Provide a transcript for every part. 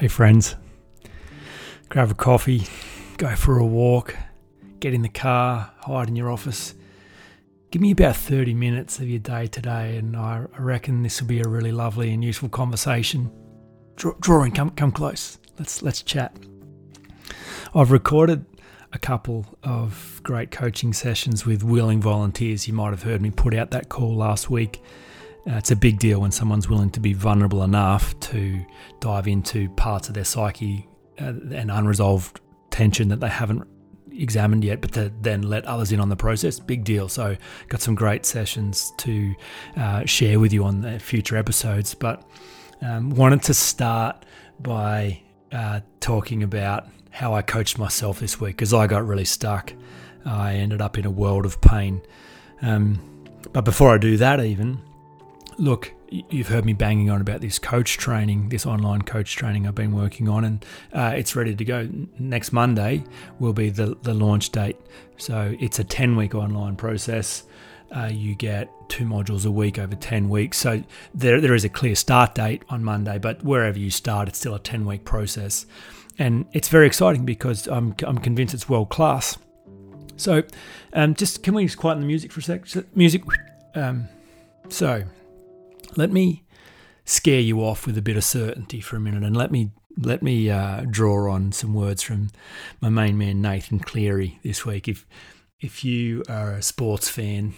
Hey, friends, grab a coffee, go for a walk, get in the car, hide in your office. Give me about 30 minutes of your day today, and I reckon this will be a really lovely and useful conversation. Draw, drawing, come, come close. Let's, let's chat. I've recorded a couple of great coaching sessions with willing volunteers. You might have heard me put out that call last week uh, it's a big deal when someone's willing to be vulnerable enough to dive into parts of their psyche uh, and unresolved tension that they haven't examined yet, but to then let others in on the process, big deal. So, got some great sessions to uh, share with you on the future episodes. But um, wanted to start by uh, talking about how I coached myself this week because I got really stuck. I ended up in a world of pain. Um, but before I do that, even look, you've heard me banging on about this coach training, this online coach training I've been working on, and uh, it's ready to go. Next Monday will be the, the launch date. So it's a 10 week online process. Uh, you get two modules a week over 10 weeks. So there, there is a clear start date on Monday, but wherever you start, it's still a 10 week process. And it's very exciting because I'm, I'm convinced it's world class. So um, just can we just quieten the music for a sec? Music. Um, so let me scare you off with a bit of certainty for a minute, and let me let me uh, draw on some words from my main man Nathan Cleary this week. If if you are a sports fan,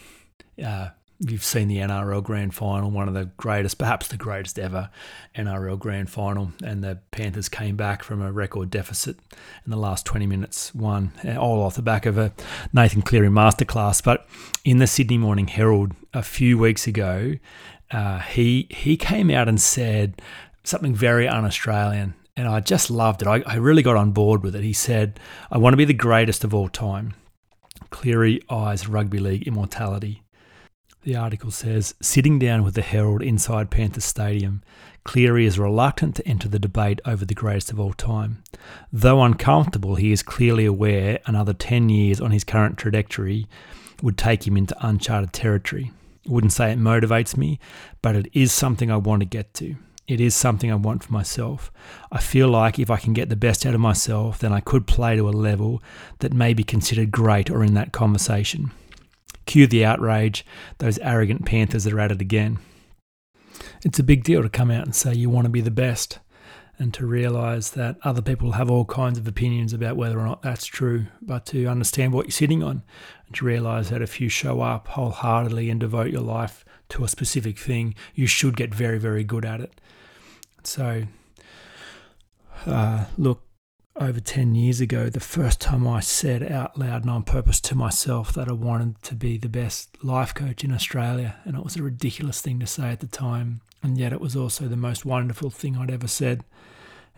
uh, you've seen the NRL Grand Final, one of the greatest, perhaps the greatest ever NRL Grand Final, and the Panthers came back from a record deficit in the last 20 minutes, won all off the back of a Nathan Cleary masterclass. But in the Sydney Morning Herald a few weeks ago, uh, he he came out and said something very un-Australian, and I just loved it. I, I really got on board with it. He said, "I want to be the greatest of all time." Cleary eyes rugby league immortality. The article says, sitting down with the Herald inside Panther Stadium, Cleary is reluctant to enter the debate over the greatest of all time. Though uncomfortable, he is clearly aware another 10 years on his current trajectory would take him into uncharted territory wouldn't say it motivates me, but it is something I want to get to. It is something I want for myself. I feel like if I can get the best out of myself, then I could play to a level that may be considered great or in that conversation. Cue the outrage, those arrogant Panthers are at it again. It's a big deal to come out and say you want to be the best and to realize that other people have all kinds of opinions about whether or not that's true, but to understand what you're sitting on and to realize that if you show up wholeheartedly and devote your life to a specific thing, you should get very, very good at it. So, uh, look, over 10 years ago, the first time I said out loud and on purpose to myself that I wanted to be the best life coach in Australia, and it was a ridiculous thing to say at the time and yet it was also the most wonderful thing I'd ever said.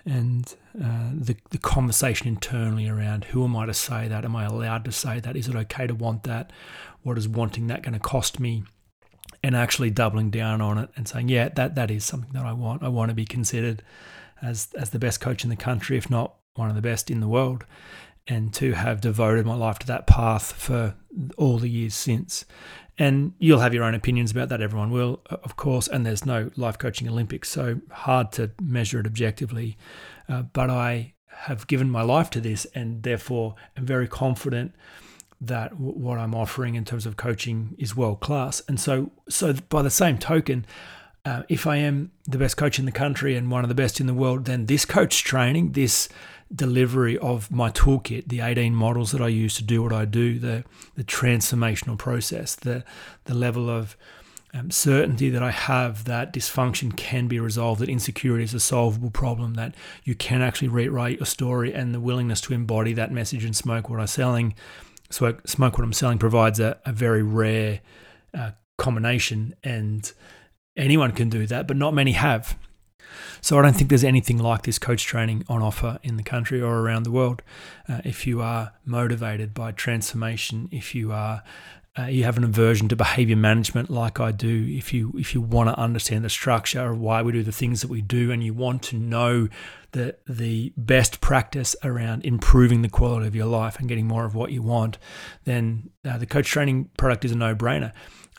And uh, the the conversation internally around who am I to say that? Am I allowed to say that? Is it okay to want that? What is wanting that going to cost me? And actually doubling down on it and saying, yeah, that that is something that I want. I want to be considered as as the best coach in the country, if not one of the best in the world, and to have devoted my life to that path for all the years since. And you'll have your own opinions about that. Everyone will, of course. And there's no life coaching Olympics, so hard to measure it objectively. Uh, but I have given my life to this, and therefore am very confident that w- what I'm offering in terms of coaching is world class. And so, so by the same token, uh, if I am the best coach in the country and one of the best in the world, then this coach training, this delivery of my toolkit, the 18 models that I use to do what I do, the, the transformational process, the, the level of um, certainty that I have that dysfunction can be resolved, that insecurity is a solvable problem, that you can actually rewrite your story, and the willingness to embody that message and smoke what I'm selling. Smoke, smoke what I'm selling provides a, a very rare uh, combination, and anyone can do that, but not many have. So I don't think there's anything like this coach training on offer in the country or around the world. Uh, if you are motivated by transformation, if you are uh, you have an aversion to behavior management like I do, if you if you want to understand the structure of why we do the things that we do, and you want to know the the best practice around improving the quality of your life and getting more of what you want, then uh, the coach training product is a no brainer.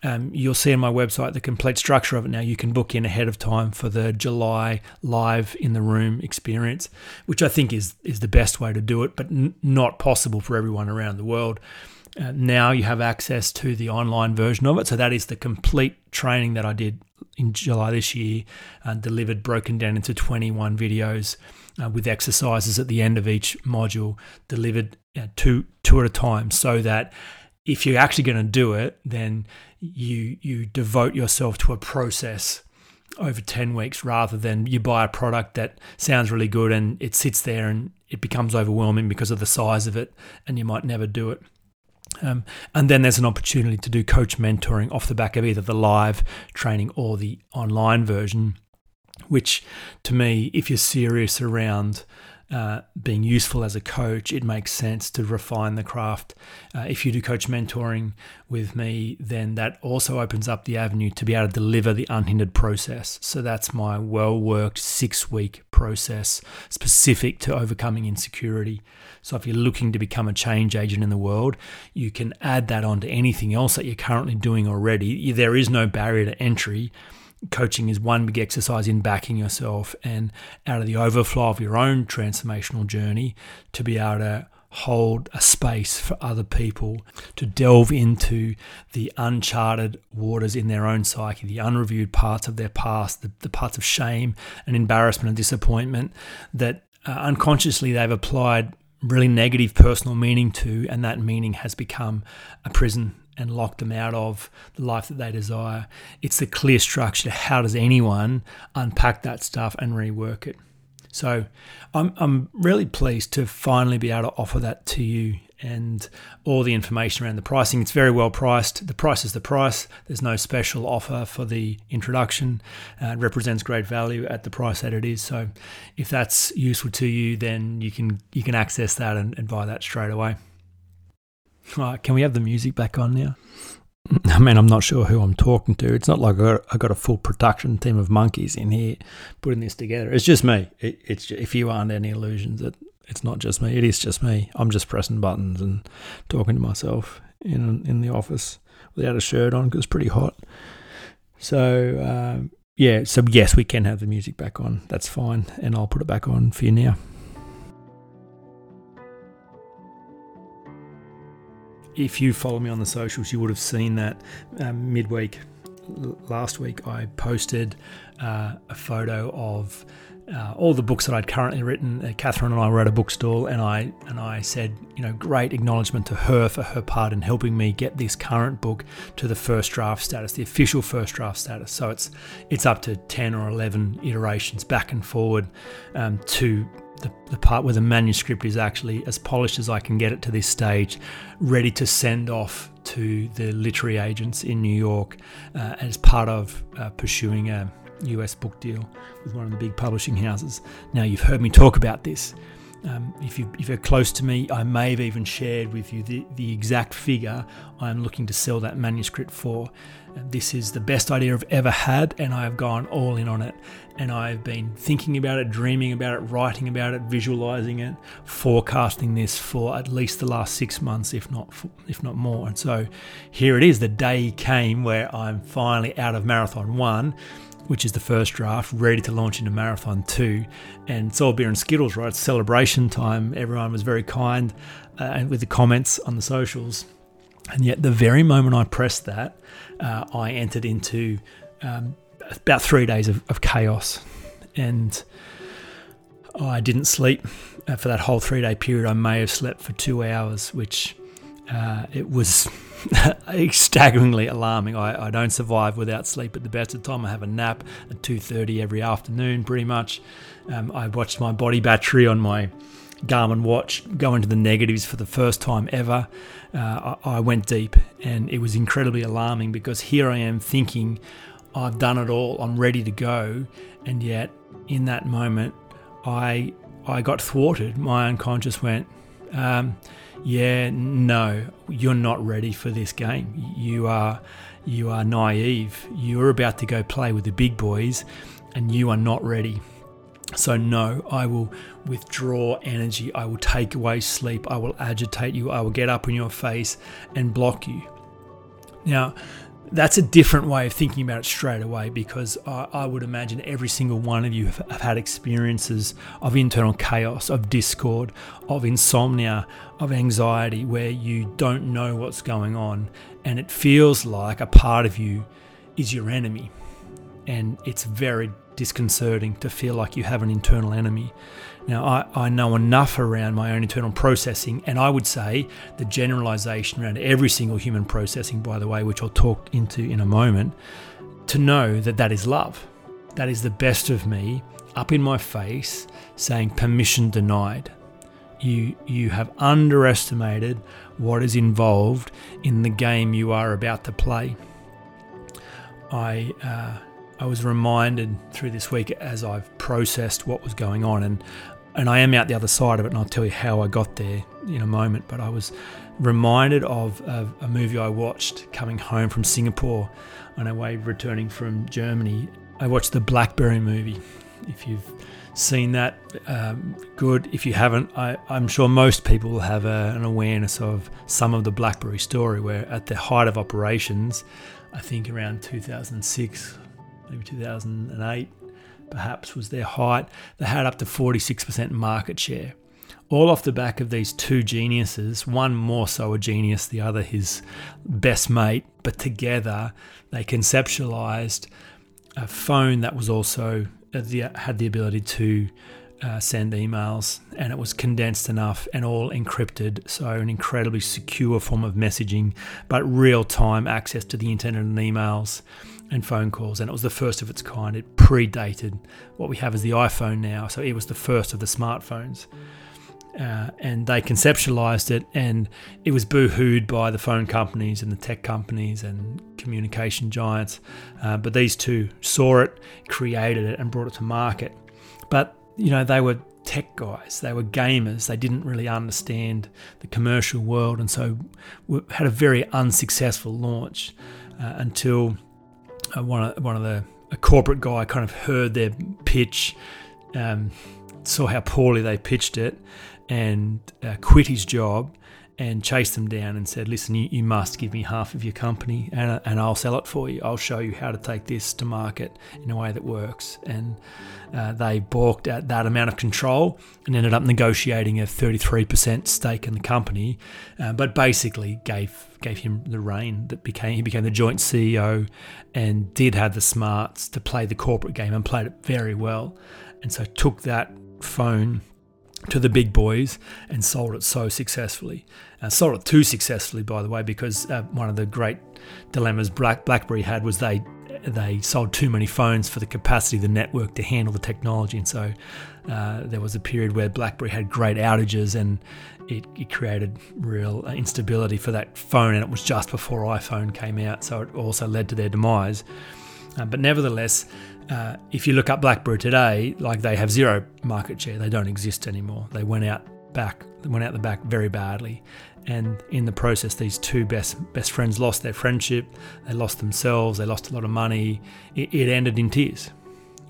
Um, you'll see on my website the complete structure of it now. You can book in ahead of time for the July live in the room experience, which I think is is the best way to do it, but n- not possible for everyone around the world. Uh, now you have access to the online version of it. So that is the complete training that I did in July this year, uh, delivered broken down into 21 videos uh, with exercises at the end of each module, delivered uh, two two at a time, so that if you're actually going to do it, then you you devote yourself to a process over 10 weeks rather than you buy a product that sounds really good and it sits there and it becomes overwhelming because of the size of it and you might never do it. Um, and then there's an opportunity to do coach mentoring off the back of either the live training or the online version, which to me, if you're serious around uh, being useful as a coach, it makes sense to refine the craft. Uh, if you do coach mentoring with me, then that also opens up the avenue to be able to deliver the unhindered process. So that's my well worked six week process specific to overcoming insecurity. So if you're looking to become a change agent in the world, you can add that onto anything else that you're currently doing already. There is no barrier to entry coaching is one big exercise in backing yourself and out of the overflow of your own transformational journey to be able to hold a space for other people to delve into the uncharted waters in their own psyche, the unreviewed parts of their past, the, the parts of shame and embarrassment and disappointment that uh, unconsciously they've applied really negative personal meaning to, and that meaning has become a prison and lock them out of the life that they desire. It's the clear structure. How does anyone unpack that stuff and rework it? So I'm, I'm really pleased to finally be able to offer that to you and all the information around the pricing. It's very well priced. The price is the price. There's no special offer for the introduction. Uh, it represents great value at the price that it is. So if that's useful to you, then you can you can access that and, and buy that straight away. Right, can we have the music back on now? I mean, I'm not sure who I'm talking to. It's not like I got, I got a full production team of monkeys in here putting this together. It's just me. It, it's just, if you aren't any illusions that it's not just me, it is just me. I'm just pressing buttons and talking to myself in in the office without a shirt on because it's pretty hot. So um, yeah, so yes, we can have the music back on. That's fine, and I'll put it back on for you now. If you follow me on the socials, you would have seen that um, midweek last week I posted uh, a photo of uh, all the books that I'd currently written. Uh, Catherine and I were at a bookstall, and I and I said, you know, great acknowledgement to her for her part in helping me get this current book to the first draft status, the official first draft status. So it's it's up to ten or eleven iterations back and forward um, to the, the part where the manuscript is actually as polished as I can get it to this stage, ready to send off to the literary agents in New York uh, as part of uh, pursuing a US book deal with one of the big publishing houses. Now, you've heard me talk about this. Um, if, you, you're close to me, I may have even shared with you the, the exact figure I'm looking to sell that manuscript for. This is the best idea I've ever had, and I have gone all in on it. And I've been thinking about it, dreaming about it, writing about it, visualizing it, forecasting this for at least the last six months, if not if not more. And so here it is. The day came where I'm finally out of Marathon One which is the first draft, ready to launch into Marathon 2. And it's all beer and Skittles, right? It's celebration time. Everyone was very kind uh, with the comments on the socials. And yet, the very moment I pressed that, uh, I entered into um, about three days of, of, chaos. And I didn't sleep uh, for that whole three day period. I may have slept for two hours, which uh, it was staggeringly alarming. I, I, don't survive without sleep at the best of time. I have a nap at 2.30 every afternoon, pretty much. Um, I watched my body battery on my Garmin watch go into the negatives for the first time ever. Uh, I, I went deep, and it was incredibly alarming because here I am thinking, I've done it all, I'm ready to go, and yet in that moment, I I got thwarted. My unconscious went, um, "Yeah, no, you're not ready for this game. You are you are naive. You're about to go play with the big boys, and you are not ready." So, no, I will withdraw energy. I will take away sleep. I will agitate you. I will get up in your face and block you. Now, that's a different way of thinking about it straight away because I, I, would imagine every single one of you have, have, had experiences of internal chaos, of discord, of insomnia, of anxiety where you don't know what's going on and it feels like a part of you is your enemy. And it's very disconcerting to feel like you have an internal enemy. Now, I, I know enough around my own internal processing, and I would say the generalization around every single human processing, by the way, which I'll talk into in a moment, to know that that is love. That is the best of me up in my face saying permission denied. You, you have underestimated what is involved in the game you are about to play. I, uh, I was reminded through this week as I've processed what was going on, and and I am out the other side of it, and I'll tell you how I got there in a moment. But I was reminded of, of a movie I watched coming home from Singapore on our way returning from Germany. I watched the Blackberry movie. If you've seen that, um, good. If you haven't, I, am sure most people have a, an awareness of some of the Blackberry story, where at the height of operations, I think around 2006, maybe 2008, perhaps was their height. They had up to 46% market share. All off the back of these two geniuses, one more so a genius, the other his best mate, but together they conceptualized a phone that was also uh, had the ability to uh, send emails and it was condensed enough and all encrypted so an incredibly secure form of messaging but real time access to the internet and emails and phone calls, and it was the first of its kind. It predated what we have as the iPhone now, so it was the first of the smartphones. Uh, and they conceptualized it, and it was boo-hooed by the phone companies and the tech companies and communication giants. Uh, but these two saw it, created it, and brought it to market. But you know, they were tech guys, they were gamers. They didn't really understand the commercial world, and so had a very unsuccessful launch uh, until uh, one of one of the a corporate guy kind of heard their pitch, um, saw how poorly they pitched it, and uh, quit his job and chased them down and said, "Listen, you, you must give me half of your company, and, and I'll sell it for you. I'll show you how to take this to market in a way that works." And uh, they balked at that amount of control and ended up negotiating a 33% stake in the company, uh, but basically gave gave him the reign that became he became the joint CEO and did have the smarts to play the corporate game and played it very well, and so took that phone to the big boys and sold it so successfully. Uh, sold it too successfully, by the way, because uh, one of the great dilemmas Black, BlackBerry had was they they sold too many phones for the capacity of the network to handle the technology, and so uh, there was a period where BlackBerry had great outages, and it, it, created real instability for that phone. And it was just before iPhone came out, so it also led to their demise. Uh, but nevertheless, uh, if you look up BlackBerry today, like they have zero market share. They don't exist anymore. They went out back, went out the back very badly, and in the process, these two best best friends lost their friendship. They lost themselves. They lost a lot of money. It, it ended in tears,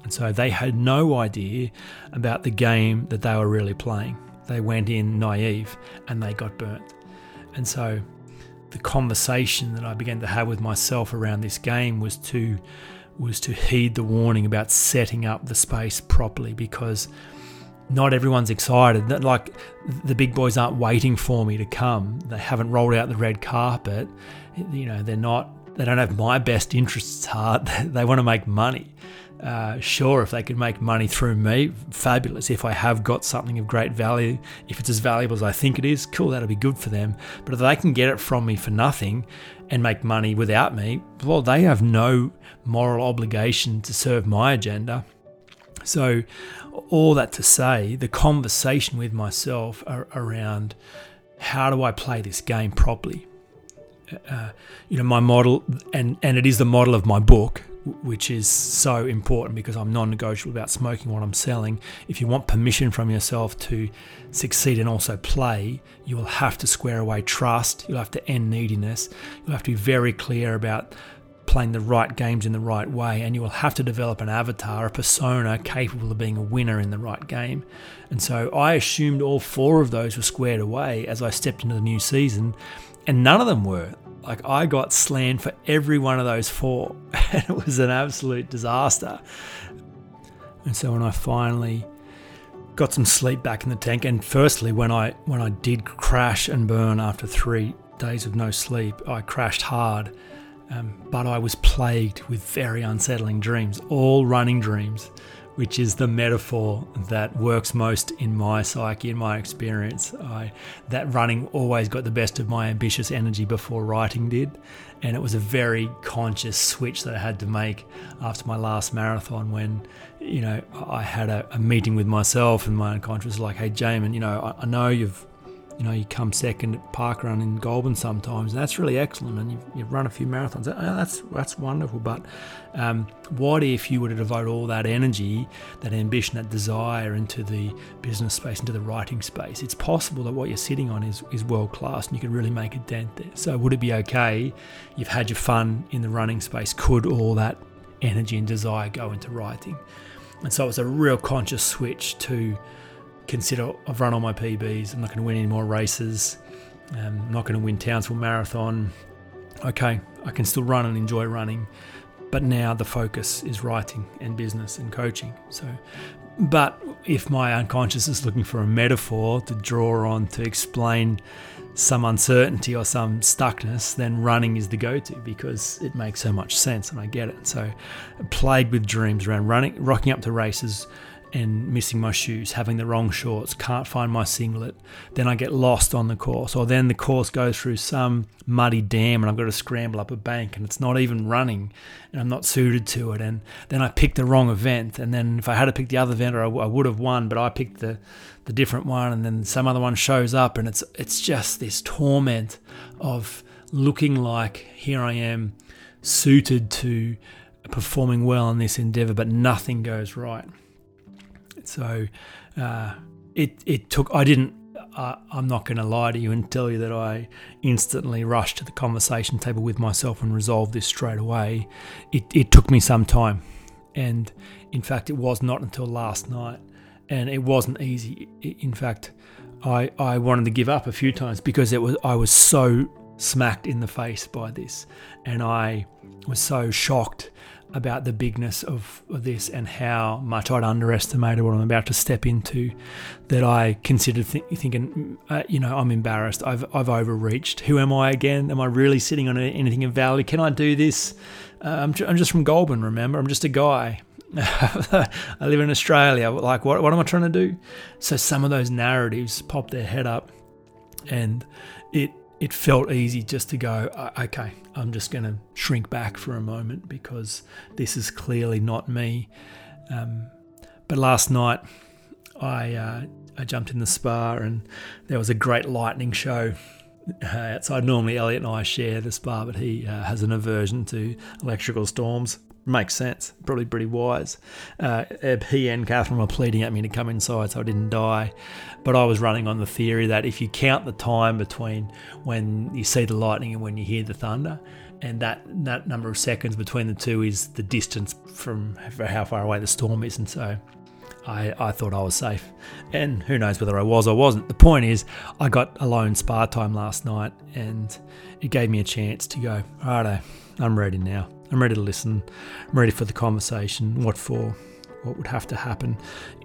and so they had no idea about the game that they were really playing. They went in naive, and they got burnt. And so, the conversation that I began to have with myself around this game was to was to heed the warning about setting up the space properly because not everyone's excited. Like the big boys aren't waiting for me to come. They haven't rolled out the red carpet. You know, they're not. They don't have my best interests at heart. They want to make money. Uh, sure, if they can make money through me, fabulous. If I have got something of great value, if it's as valuable as I think it is, cool, that'll be good for them. But if they can get it from me for nothing and make money without me, well, they have no moral obligation to serve my agenda. So, all that to say, the conversation with myself around how do I play this game properly? Uh, you know, my model, and, and it is the model of my book, which is so important because I'm non negotiable about smoking what I'm selling. If you want permission from yourself to succeed and also play, you will have to square away trust. You'll have to end neediness. You'll have to be very clear about playing the right games in the right way, and you will have to develop an avatar, a persona capable of being a winner in the right game. And so I assumed all four of those were squared away as I stepped into the new season, and none of them were. Like I got slammed for every one of those four, and it was an absolute disaster. And so when I finally got some sleep back in the tank, and firstly when I when I did crash and burn after three days of no sleep, I crashed hard. Um, but I was plagued with very unsettling dreams, all running dreams which is the metaphor that works most in my psyche, in my experience. I, that running always got the best of my ambitious energy before writing did. And it was a very conscious switch that I had to make after my last marathon when, you know, I had a, a meeting with myself and my unconscious like, hey, Jaemin, you know, I, I know you've you know, you come second at parkrun in Goulburn sometimes. And that's really excellent, and you've, you've, run a few marathons. Oh, that's that's wonderful. But um, what if you were to devote all that energy, that ambition, that desire into the business space, into the writing space? It's possible that what you're sitting on is is world class, and you could really make a dent there. So would it be okay? You've had your fun in the running space. Could all that energy and desire go into writing? And so it was a real conscious switch to consider I've run all my PBs. I'm not going to win any more races. Um, I'm not going to win Townsville Marathon. Okay, I can still run and enjoy running, but now the focus is writing and business and coaching. So, but if my unconscious is looking for a metaphor to draw on to explain some uncertainty or some stuckness, then running is the go-to because it makes so much sense and I get it. So, plagued with dreams around running, rocking up to races and missing my shoes, having the wrong shorts, can't find my singlet. Then I get lost on the course, or then the course goes through some muddy dam and I've got to scramble up a bank and it's not even running and I'm not suited to it. And then I pick the wrong event. And then if I had to pick the other event, I, I would have won, but I picked the, the different one. And then some other one shows up and it's, it's just this torment of looking like here I am suited to performing well in this endeavor, but nothing goes right. So uh, it it took. I didn't. Uh, I'm not going to lie to you and tell you that I instantly rushed to the conversation table with myself and resolved this straight away. It, it took me some time, and in fact, it was not until last night, and it wasn't easy. In fact, I I wanted to give up a few times because it was I was so smacked in the face by this, and I was so shocked about the bigness of, of this and how much I'd underestimated what I'm about to step into that I considered th- thinking, uh, you know, I'm embarrassed. I've, I've overreached. Who am I again? Am I really sitting on anything of value? Can I do this? Uh, I'm, I'm just from Goulburn, remember? I'm just a guy. I live in Australia. Like, what, what am I trying to do? So some of those narratives pop their head up and it it felt easy just to go, okay, I'm just going to shrink back for a moment because this is clearly not me. Um, but last night, I uh, I jumped in the spa and there was a great lightning show uh, outside. Normally, Elliot and I share the spa, but he uh, has an aversion to electrical storms makes sense. Probably pretty wise. Uh, he and Catherine were pleading at me to come inside so I didn't die. But I was running on the theory that if you count the time between when you see the lightning and when you hear the thunder, and that, that number of seconds between the two is the distance from how far away the storm is. And so I, I thought I was safe. And who knows whether I was or wasn't. The point is, I got alone spa time last night and it gave me a chance to go, righto, I'm ready now. I'm ready to listen. I'm ready for the conversation. What for? What would have to happen?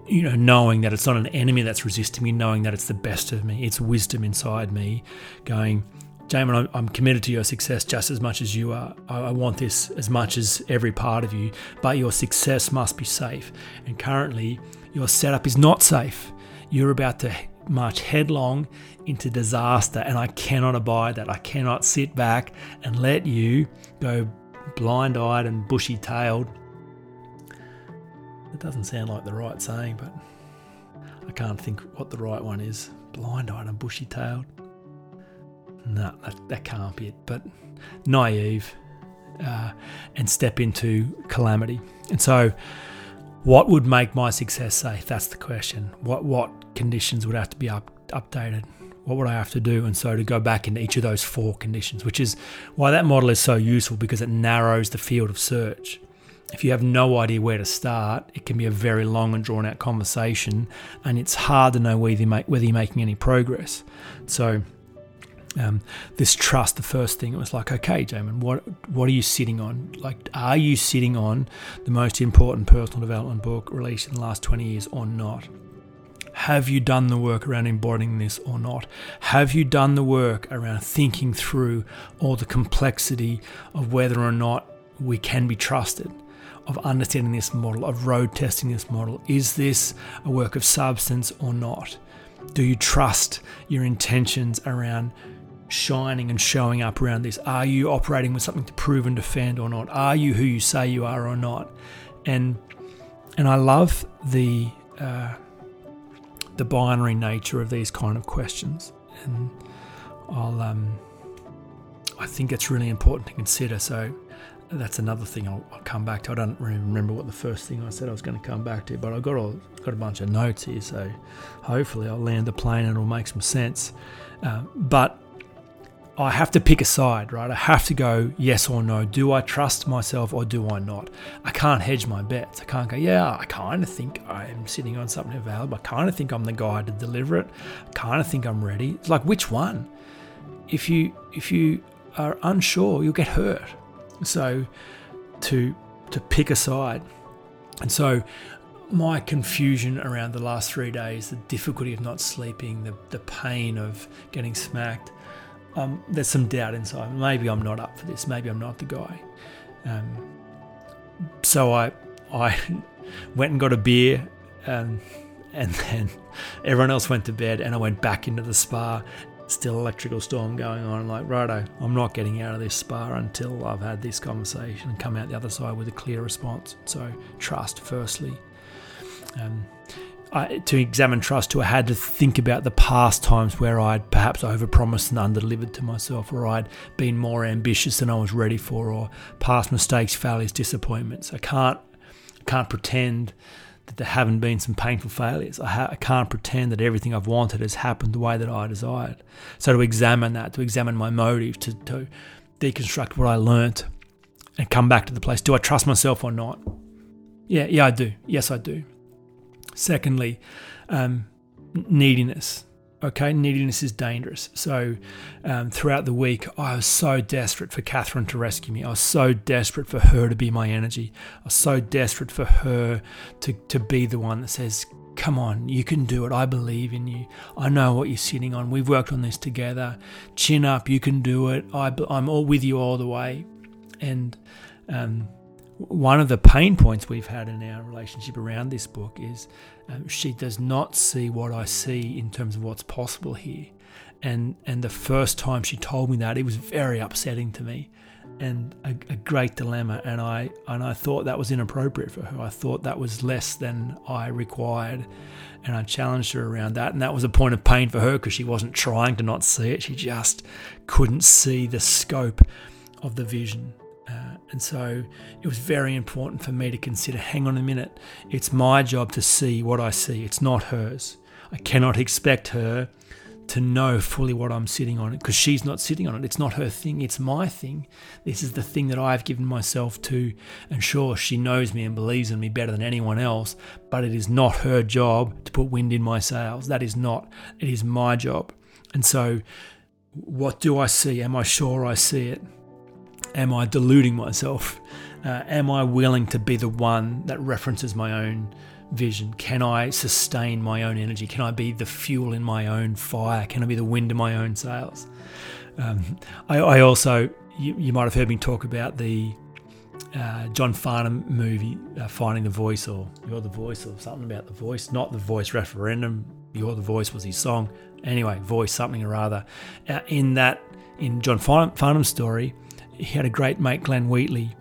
You know, knowing that it's not an enemy that's resisting me, knowing that it's the best of me, it's wisdom inside me going, Jaemin, I'm committed to your success just as much as you are. I want this as much as every part of you, but your success must be safe. And currently, your setup is not safe. You're about to march headlong into disaster, and I cannot abide that. I cannot sit back and let you go blind eyed and bushy tailed. It doesn't sound like the right saying, but I can't think what the right one is. Blind eyed and bushy tailed. No, that, that can't be it. But naive uh, and step into calamity. And so, what would make my success safe? That's the question. What what conditions would have to be up, updated? What would I have to do? And so to go back into each of those four conditions, which is why that model is so useful because it narrows the field of search. If you have no idea where to start, it can be a very long and drawn out conversation, and it's hard to know whether, you make, whether you're making any progress. So, um, this trust, the first thing, it was like, okay, Jaemin, what what are you sitting on? Like, are you sitting on the most important personal development book released in the last 20 years or not? Have you done the work around embodying this or not? Have you done the work around thinking through all the complexity of whether or not we can be trusted? Of understanding this model, of road testing this model. Is this a work of substance or not? Do you trust your intentions around shining and showing up around this? Are you operating with something to prove and defend or not? Are you who you say you are or not? And and I love the uh, the binary nature of these kind of questions, and I'll um, I think it's really important to consider. So that's another thing I'll, I'll, come back to. I don't really remember what the first thing I said I was going to come back to, but I've got a, got a bunch of notes here, so hopefully I'll land the plane and it'll make some sense. Uh, but I have to pick a side, right? I have to go yes or no. Do I trust myself or do I not? I can't hedge my bets. I can't go, yeah, I kind of think I am sitting on something valuable. I kind of think I'm the guy to deliver it. I kind of think I'm ready. It's like which one? If you if you are unsure, you'll get hurt. So to to pick a side. And so my confusion around the last three days, the difficulty of not sleeping, the, the pain of getting smacked, um, there's some doubt inside. Maybe I'm not up for this. Maybe I'm not the guy. Um, so I I went and got a beer, and and then everyone else went to bed, and I went back into the spa. Still electrical storm going on. I'm Like righto, I'm not getting out of this spa until I've had this conversation and come out the other side with a clear response. So trust, firstly. Um, To examine trust to, I had to think about the past times where I'd perhaps overpromised and underdelivered to myself, or I'd been more ambitious than I was ready for, or past mistakes, failures, disappointments. I can't, can't pretend that there haven't been some painful failures. I, ha- I can't pretend that everything I've wanted has happened the way that I desired. So to examine that, to examine my motive, to, to deconstruct what I learnt, and come back to the place: Do I trust myself or not? Yeah, yeah, I do. Yes, I do. Secondly, um, neediness. Okay, neediness is dangerous. So, um, throughout the week, I was so desperate for Catherine to rescue me. I was so desperate for her to be my energy. I was so desperate for her to, to be the one that says, Come on, you can do it. I believe in you. I know what you're sitting on. We've worked on this together. Chin up, you can do it. I, I'm all with you all the way. And um, one of the pain points we've had in our relationship around this book is um, she does not see what I see in terms of what's possible here. And, and the first time she told me that, it was very upsetting to me and a, a, great dilemma. And I, and I thought that was inappropriate for her. I thought that was less than I required. And I challenged her around that. And that was a point of pain for her because she wasn't trying to not see it. She just couldn't see the scope of the vision. And so it was very important for me to consider hang on a minute, it's my job to see what I see, it's not hers. I cannot expect her to know fully what I'm sitting on because she's not sitting on it. It's not her thing, it's my thing. This is the thing that I've given myself to. And sure, she knows me and believes in me better than anyone else, but it is not her job to put wind in my sails. That is not, it is my job. And so, what do I see? Am I sure I see it? Am I deluding myself? Uh, am I willing to be the one that references my own vision? Can I sustain my own energy? Can I be the fuel in my own fire? Can I be the wind in my own sails? Um, I, I, also, you, you, might have heard me talk about the uh, John Farnham movie, uh, Finding the Voice, or You're the Voice, or something about the voice. Not the voice referendum, You're the Voice was his song. Anyway, voice something or other. Uh, in that, in John Farnham's story, he had a great mate, Glenn Wheatley,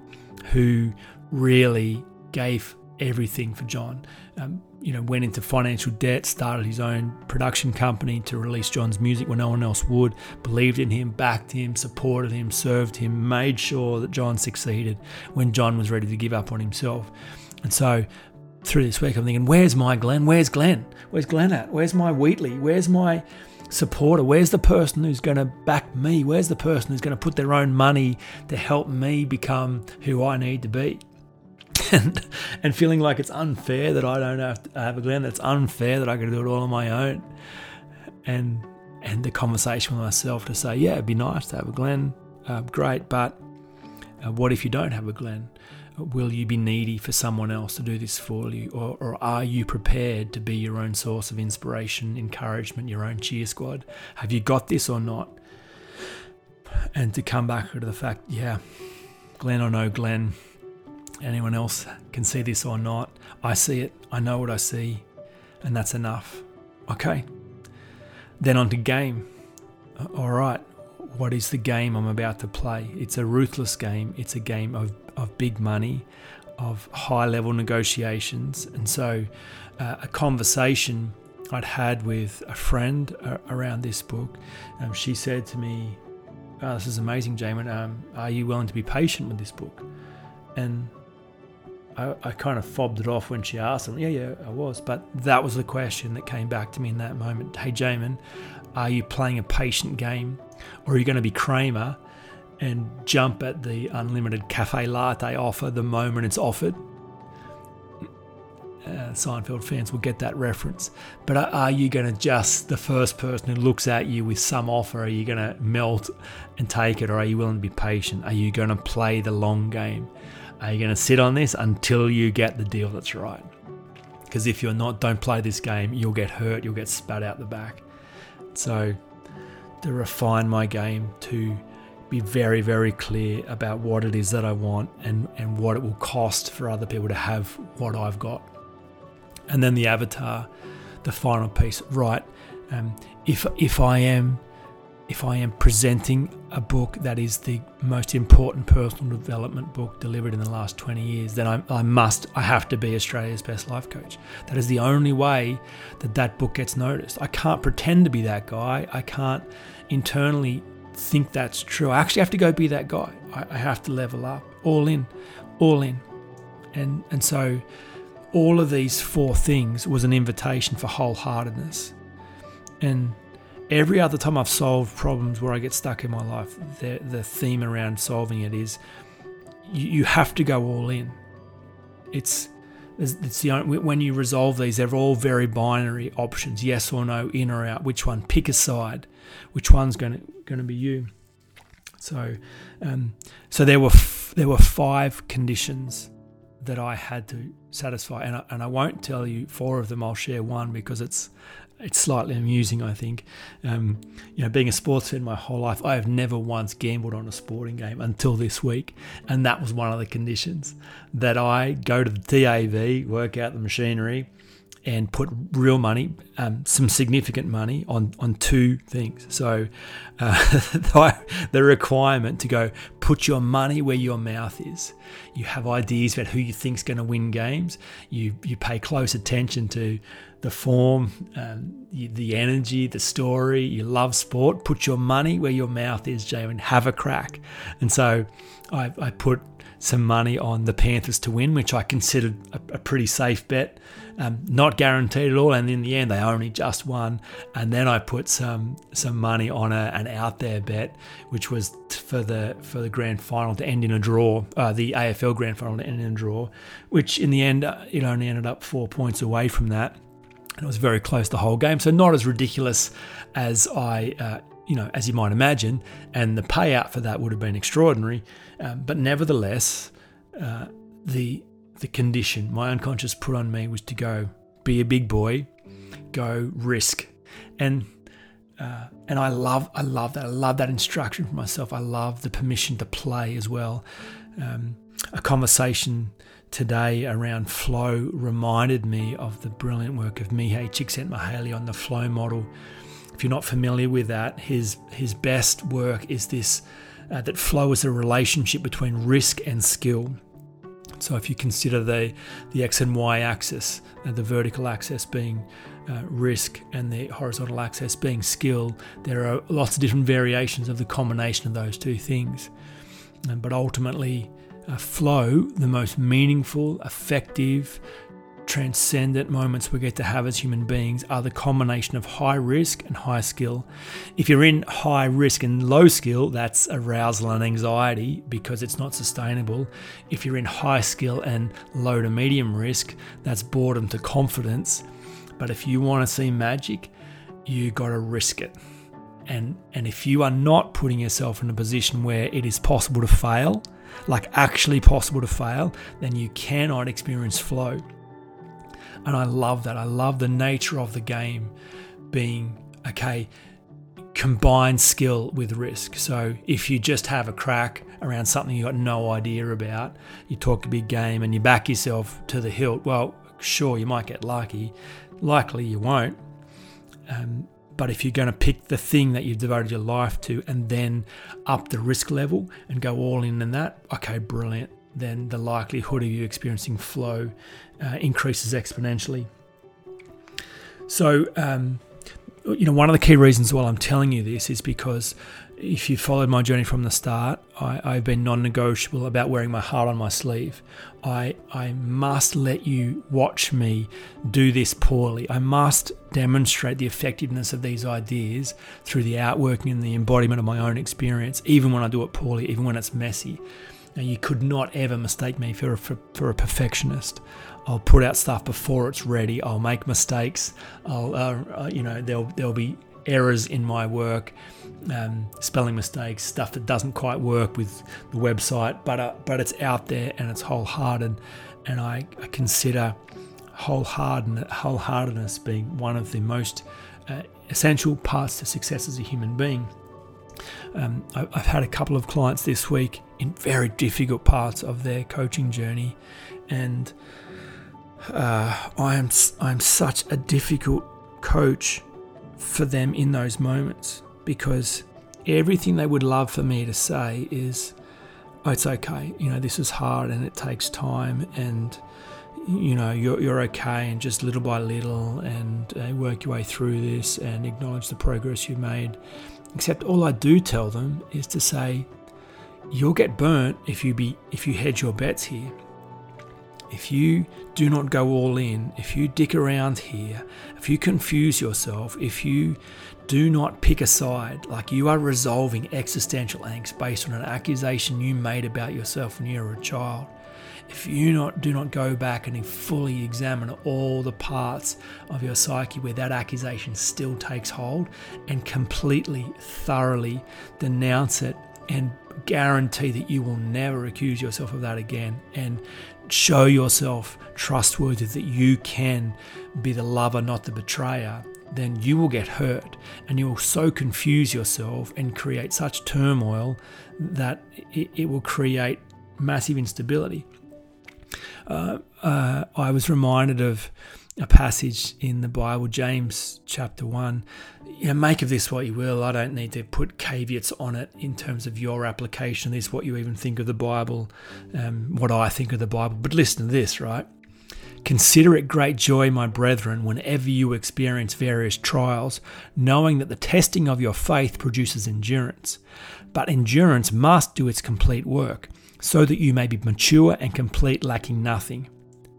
who really gave everything for John. Um, you know, went into financial debt, started his own production company to release John's music when no one else would, believed in him, backed him, supported him, served him, made sure that John succeeded when John was ready to give up on himself. And so through this week, I'm thinking, where's my Glenn? Where's Glenn? Where's Glenn at? Where's my Wheatley? Where's my supporter? Where's the person who's going to back me? Where's the person who's going to put their own money to help me become who I need to be? And, and feeling like it's unfair that I don't have, to have a Glenn, that's unfair that I to do it all on my own. And and the conversation with myself to say, yeah, it'd be nice to have a Glenn, uh, great, but uh, what if you don't have a Glenn? Will you be needy for someone else to do this for you? Or, or, are you prepared to be your own source of inspiration, encouragement, your own cheer squad? Have you got this or not? And to come back to the fact, yeah, Glenn or no Glenn, anyone else can see this or not. I see it, I know what I see, and that's enough. Okay. Then on to game. All right, what is the game I'm about to play? It's a ruthless game, it's a game of of big money, of high level negotiations. And so, uh, a conversation I'd had with a friend uh, around this book, um, she said to me, oh, This is amazing, Jaemin. Um, are you willing to be patient with this book? And I, I, kind of fobbed it off when she asked him. Yeah, yeah, I was. But that was the question that came back to me in that moment. Hey, Jaemin, are you playing a patient game or are you going to be Kramer and jump at the unlimited cafe latte offer the moment it's offered. Uh, Seinfeld fans will get that reference. But are you going to just the first person who looks at you with some offer? Are you going to melt and take it, or are you willing to be patient? Are you going to play the long game? Are you going to sit on this until you get the deal that's right? Because if you're not, don't play this game. You'll get hurt. You'll get spat out the back. So, to refine my game to be very, very clear about what it is that I want and, and what it will cost for other people to have what I've got. And then the avatar, the final piece, right? Um, if if I am if I am presenting a book that is the most important personal development book delivered in the last 20 years, then I, I, must, I have to be Australia's best life coach. That is the only way that that book gets noticed. I can't pretend to be that guy. I can't internally think that's true. I actually have to go be that guy. I, I have to level up, all in, all in. And, and so all of these four things was an invitation for wholeheartedness. And every other time I've solved problems where I get stuck in my life, the, the theme around solving it is you, you have to go all in. It's it's the only, when you resolve these, they're all very binary options: yes or no, in or out. Which one? Pick a side. Which one's going to going to be you? So, um, so there were f- there were five conditions that I had to satisfy, and I, and I won't tell you four of them. I'll share one because it's it's slightly amusing, I think. Um, you know, being a sports fan my whole life, I have never once gambled on a sporting game until this week, and that was one of the conditions that I go to the TAB, work out the machinery, and put real money, um, some significant money on on two things. So, uh, the requirement to go put your money where your mouth is. You have ideas about who you think's going to win games. You you pay close attention to the form, um, the energy, the story. You love sport. Put your money where your mouth is, Jay, and have a crack. And so, I, I put some money on the Panthers to win, which I considered a, a pretty safe bet. Um, not guaranteed at all, and in the end they only just won. And then I put some some money on a, an out there bet, which was for the for the grand final to end in a draw, uh, the AFL grand final to end in a draw, which in the end uh, it only ended up four points away from that. And it was very close the whole game, so not as ridiculous as I uh, you know, as you might imagine, and the payout for that would have been extraordinary. Um, but nevertheless, uh, the the condition my unconscious put on me was to go be a big boy, go risk, and uh, and I love I love that I love that instruction for myself. I love the permission to play as well. Um, a conversation today around flow reminded me of the brilliant work of Mihaly Csikszentmihalyi on the flow model if you're not familiar with that, his his best work is this uh, that flow is a relationship between risk and skill. So if you consider the the x and y axis, uh, the vertical axis being uh, risk and the horizontal axis being skill, there are lots of different variations of the combination of those two things. But ultimately, flow, the most meaningful, effective, transcendent moments we get to have as human beings are the combination of high risk and high skill. If you're in high risk and low skill, that's arousal and anxiety because it's not sustainable. If you're in high skill and low to medium risk, that's boredom to confidence. But if you want to see magic, you got to risk it. and and if you are not putting yourself in a position where it is possible to fail, like actually possible to fail, then you cannot experience flow. And I love that. I love the nature of the game being okay, combine skill with risk. So if you just have a crack around something you got no idea about, you talk a big game and you back yourself to the hilt, well, sure, you might get lucky. Likely you won't. Um, but if you're going to pick the thing that you've devoted your life to and then up the risk level and go all in in that, okay, brilliant. Then the likelihood of you experiencing flow uh, increases exponentially. So, um, you know, one of the key reasons why I'm telling you this is because if you followed my journey from the start, I, have been non-negotiable about wearing my heart on my sleeve. I I must let you watch me do this poorly. I must demonstrate the effectiveness of these ideas through the outworking and the embodiment of my own experience, even when I do it poorly, even when it's messy. Now, you could not ever mistake me for a, for, for a perfectionist. I'll put out stuff before it's ready. I'll make mistakes. I'll, uh, uh, you know, there'll there'll be errors in my work, um, spelling mistakes, stuff that doesn't quite work with the website, but uh, but it's out there and it's wholehearted, and I, I consider wholehearted wholeheartedness being one of the most uh, essential parts to success as a human being. Um, I've had a couple of clients this week in very difficult parts of their coaching journey, and uh, I am I'm such a difficult coach for them in those moments because everything they would love for me to say is, oh, "It's okay. You know, this is hard and it takes time, and you know, you're you're okay, and just little by little, and uh, work your way through this, and acknowledge the progress you've made." Except all I do tell them is to say, "You'll get burnt if you be if you hedge your bets here." If you do not go all in, if you dick around here, if you confuse yourself, if you do not pick a side, like you are resolving existential angst based on an accusation you made about yourself when you were a child, if you not do not go back and fully examine all the parts of your psyche where that accusation still takes hold and completely thoroughly denounce it and guarantee that you will never accuse yourself of that again and show yourself trustworthy that you can be the lover, not the betrayer, then you will get hurt and you will so confuse yourself and create such turmoil that it, it will create massive instability. Uh, uh, I was reminded of a passage in the Bible, James chapter 1. You know, make of this what you will. I don't need to put caveats on it in terms of your application this, what you even think of the Bible, um, what I think of the Bible. But listen to this, right? Consider it great joy, my brethren, whenever you experience various trials, knowing that the testing of your faith produces endurance. But endurance must do its complete work, so that you may be mature and complete, lacking nothing.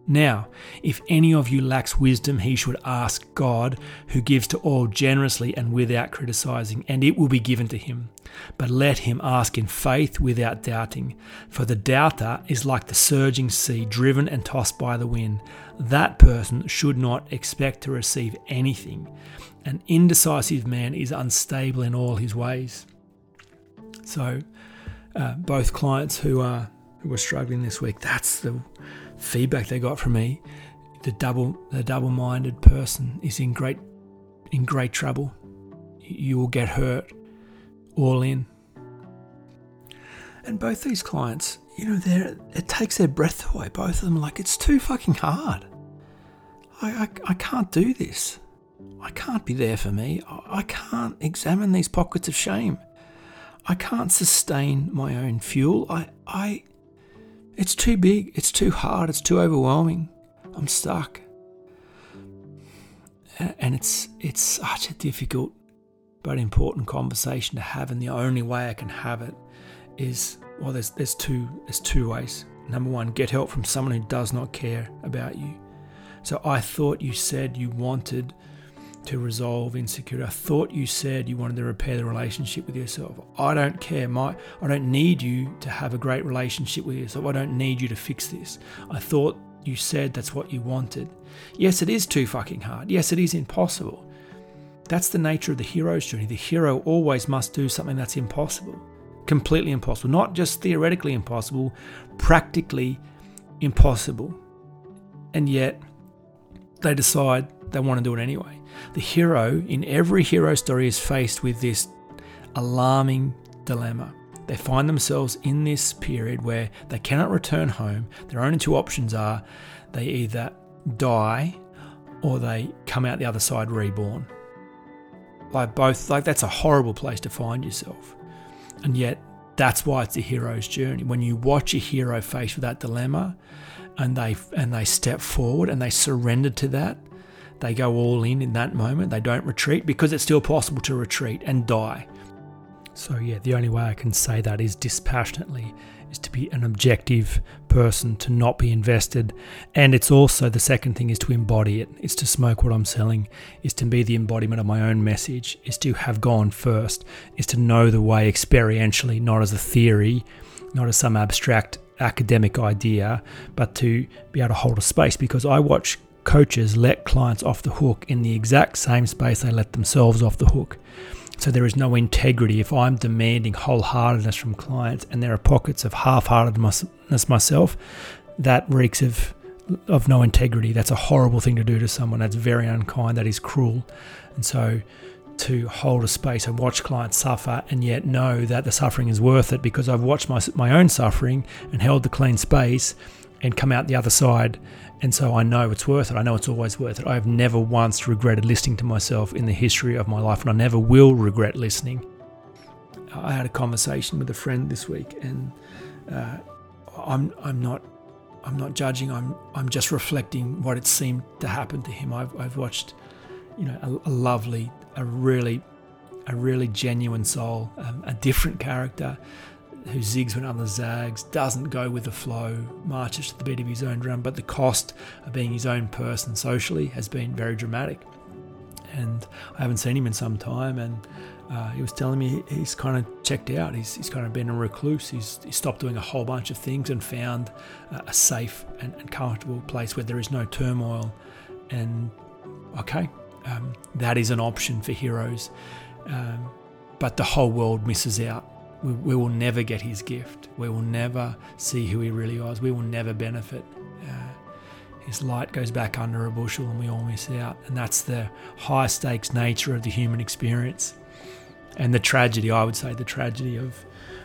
Now, if any of you lacks wisdom, he should ask God, who gives to all generously and without criticizing, and it will be given to him. But let him ask in faith without doubting. For the doubter is like the surging sea, driven and tossed by the wind. That person should not expect to receive anything. An indecisive man is unstable in all his ways. So, uh, both clients who are who were struggling this week, that's the feedback they got from me, the double the double-minded person is in great in great trouble. You will get hurt all in. And both these clients, you know, they it takes their breath away. Both of them like, it's too fucking hard. I, I, I can't do this. I can't be there for me. I can't examine these pockets of shame. I can't sustain my own fuel. I, I, it's too big, it's too hard, it's too overwhelming. I'm stuck. And it's it's such a difficult but important conversation to have and the only way I can have it is well there's there's two there's two ways. Number one, get help from someone who does not care about you. So I thought you said you wanted to resolve insecurity. I thought you said you wanted to repair the relationship with yourself. I don't care. My I don't need you to have a great relationship with yourself. I don't need you to fix this. I thought you said that's what you wanted. Yes, it is too fucking hard. Yes, it is impossible. That's the nature of the hero's journey. The hero always must do something that's impossible, completely impossible, not just theoretically impossible, practically impossible. And yet, they decide they want to do it anyway. The hero in every hero story is faced with this alarming dilemma. They find themselves in this period where they cannot return home. Their only two options are they either die or they come out the other side reborn. Like both, like that's a horrible place to find yourself. And yet, that's why it's a hero's journey. When you watch a hero faced with that dilemma, and they and they step forward and they surrender to that, they go all in in that moment. They don't retreat because it's still possible to retreat and die. So, yeah, the only way I can say that is dispassionately, is to be an objective person, to not be invested. And it's also the second thing is to embody. It's to smoke what I'm selling, is to be the embodiment of my own message, is to have gone first, is to know the way experientially, not as a theory, not as some abstract academic idea, but to be able to hold a space. Because I watch coaches let clients off the hook in the exact same space they let themselves off the hook. So there is no integrity. If I'm demanding wholeheartedness from clients and there are pockets of half-heartedness myself, that reeks of of no integrity. That's a horrible thing to do to someone. That's very unkind. That is cruel. And so to hold a space and watch clients suffer and yet know that the suffering is worth it because I've watched my, my own suffering and held the clean space and come out the other side and so I know it's worth it. I know it's always worth it. I've never once regretted listening to myself in the history of my life, and I never will regret listening. I had a conversation with a friend this week, and uh, I'm I'm not I'm not judging. I'm I'm just reflecting what it seemed to happen to him. I've I've watched, you know, a, a lovely, a really, a really genuine soul, um, a different character, who zigs when others zags, doesn't go with the flow, marches to the beat of his own drum, but the cost of being his own person socially has been very dramatic. And I haven't seen him in some time, and uh, he was telling me he's kind of checked out. He's, he's kind of been a recluse. He's, he stopped doing a whole bunch of things and found uh, a safe and, and, comfortable place where there is no turmoil. And okay, um, that is an option for heroes. Um, but the whole world misses out we, we will never get his gift. We will never see who he really was. We will never benefit. Uh, his light goes back under a bushel and we all miss out. And that's the high stakes nature of the human experience. And the tragedy, I would say, the tragedy of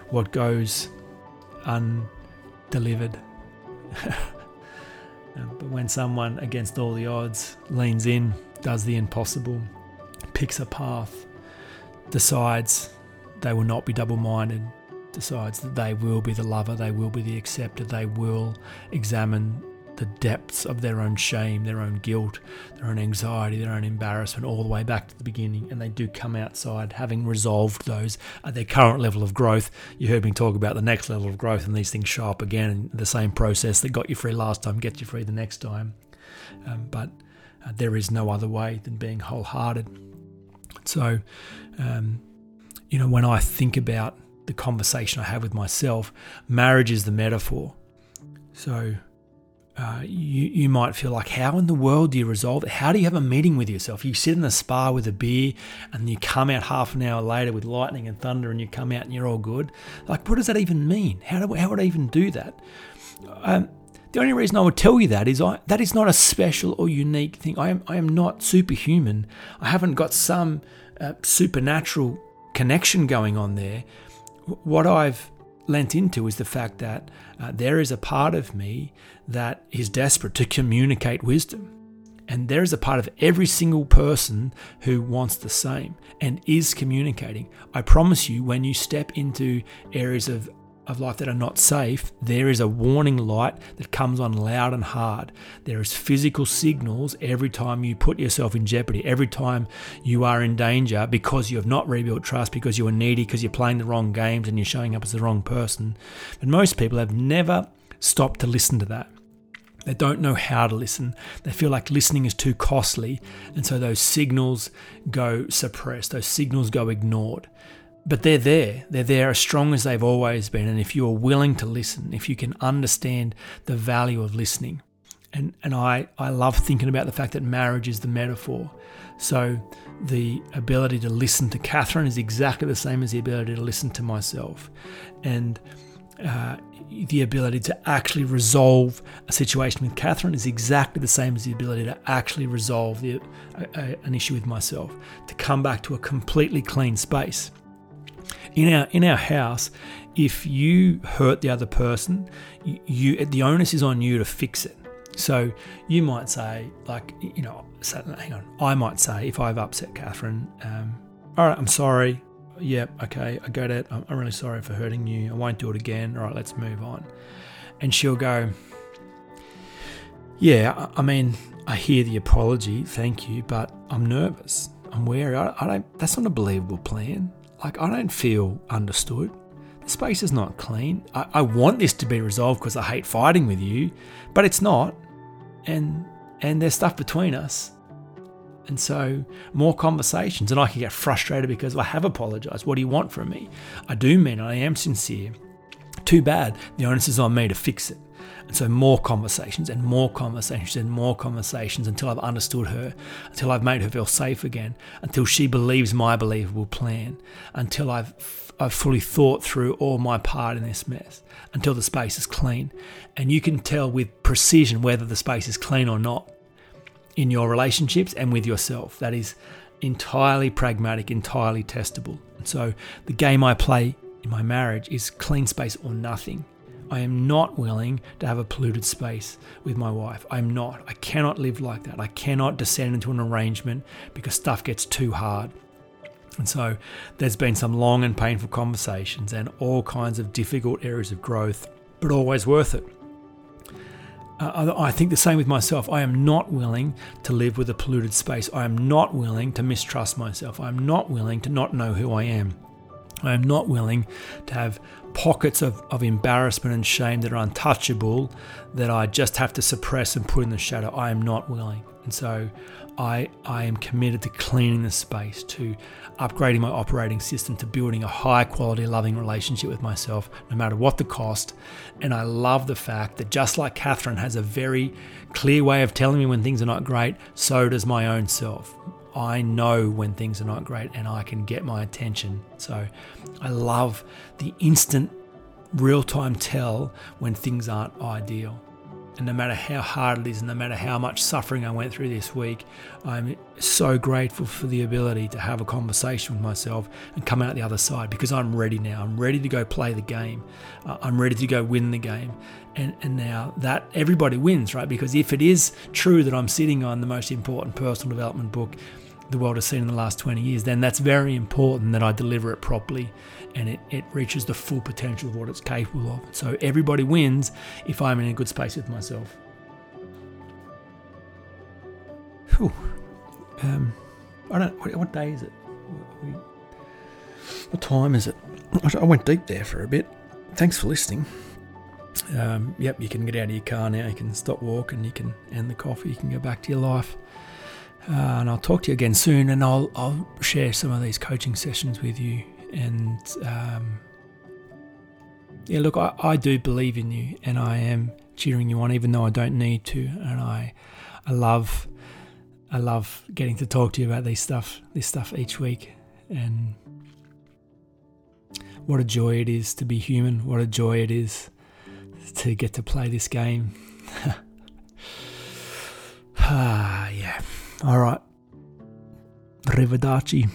what goes undelivered. but when someone, against all the odds, leans in, does the impossible, picks a path, decides they will not be double minded, decides that they will be the lover, they will be the acceptor, they will examine the depths of their own shame, their own guilt, their own anxiety, their own embarrassment, all the way back to the beginning. And they do come outside having resolved those at their current level of growth. You heard me talk about the next level of growth, and these things show up again. The same process that got you free last time gets you free the next time. Um, but uh, there is no other way than being wholehearted. So, um, you know, when I think about the conversation I have with myself, marriage is the metaphor. So uh, you, you might feel like, how in the world do you resolve it? How do you have a meeting with yourself? You sit in the spa with a beer and you come out half an hour later with lightning and thunder and you come out and you're all good. Like, what does that even mean? How, do, how would I even do that? Um, the only reason I would tell you that is I, that is not a special or unique thing. I am, I am not superhuman. I haven't got some uh, supernatural connection going on there. What I've lent into is the fact that uh, there is a part of me that is desperate to communicate wisdom. And there is a part of every single person who wants the same and is communicating. I promise you, when you step into areas of of life that are not safe, there is a warning light that comes on loud and hard. There is physical signals every time you put yourself in jeopardy, every time you are in danger because you have not rebuilt trust, because you are needy, because you're playing the wrong games and you're showing up as the wrong person. But most people have never stopped to listen to that. They don't know how to listen. They feel like listening is too costly. And so those signals go suppressed, those signals go ignored but they're there. They're there as strong as they've always been. And if you are willing to listen, if you can understand the value of listening, And, and I, I love thinking about the fact that marriage is the metaphor. So the ability to listen to Catherine is exactly the same as the ability to listen to myself. And uh, the ability to actually resolve a situation with Catherine is exactly the same as the ability to actually resolve the, an issue with myself, to come back to a completely clean space. In our in our house, if you hurt the other person, you, you the onus is on you to fix it. So you might say, like, you know, so, hang on, I might say if I've upset Catherine, um, all right, I'm sorry, yeah, okay, I get it. I'm, I'm really sorry for hurting you. I won't do it again. All right, let's move on. And she'll go, yeah, I, I mean, I hear the apology, thank you, but I'm nervous. I'm wary. I, I don't. That's not a believable plan. Like I don't feel understood. The space is not clean. I, I want this to be resolved because I hate fighting with you, but it's not. And and there's stuff between us and so, more conversations, and I can get frustrated because I have apologized. What do you want from me? I do mean I am sincere. Too bad. The onus is on me to fix it. And so, more conversations and more conversations and more conversations until I've understood her, until I've made her feel safe again, until she believes my believable plan, until I've, I've fully thought through all my part in this mess, until the space is clean. And you can tell with precision whether the space is clean or not in your relationships and with yourself. That is entirely pragmatic, entirely testable. And so the game I play in my marriage is clean space or nothing. I am not willing to have a polluted space with my wife. I'm not. I cannot live like that. I cannot descend into an arrangement because stuff gets too hard. And so there's been some long and painful conversations and all kinds of difficult areas of growth, but always worth it. Uh, I think the same with myself. I am not willing to live with a polluted space. I am not willing to mistrust myself. I am not willing to not know who I am. I am not willing to have pockets of, of embarrassment and shame that are untouchable that I just have to suppress and put in the shadow. I am not willing. And so I, I am committed to cleaning the space, to upgrading my operating system, to building a high quality, loving relationship with myself, no matter what the cost. And I love the fact that just like Catherine has a very clear way of telling me when things are not great, so does my own self. I know when things are not great and I can get my attention. So I love the instant real time tell when things aren't ideal. And no matter how hard it is, and no matter how much suffering I went through this week, I'm so grateful for the ability to have a conversation with myself and come out the other side because I'm ready now. I'm ready to go play the game. Uh, I'm ready to go win the game. And, and now that everybody wins, right? Because if it is true that I'm sitting on the most important personal development book the world has seen in the last 20 years, then that's very important that I deliver it properly and it, it reaches the full potential of what it's capable of. So everybody wins if I'm in a good space with myself. Whew. Um, I don't. What, what day is it? What time is it? I went deep there for a bit. Thanks for listening. Um, yep, you can get out of your car now. You can stop walking. You can end the coffee. You can go back to your life. Uh, and I'll talk to you again soon. And I'll I'll share some of these coaching sessions with you and um, yeah, look, I, I do believe in you, and I am cheering you on, even though I don't need to, and I, I love, I love getting to talk to you about these stuff, this stuff each week, and what a joy it is to be human. What a joy it is to get to play this game. ah, yeah. All right. Arrivederci.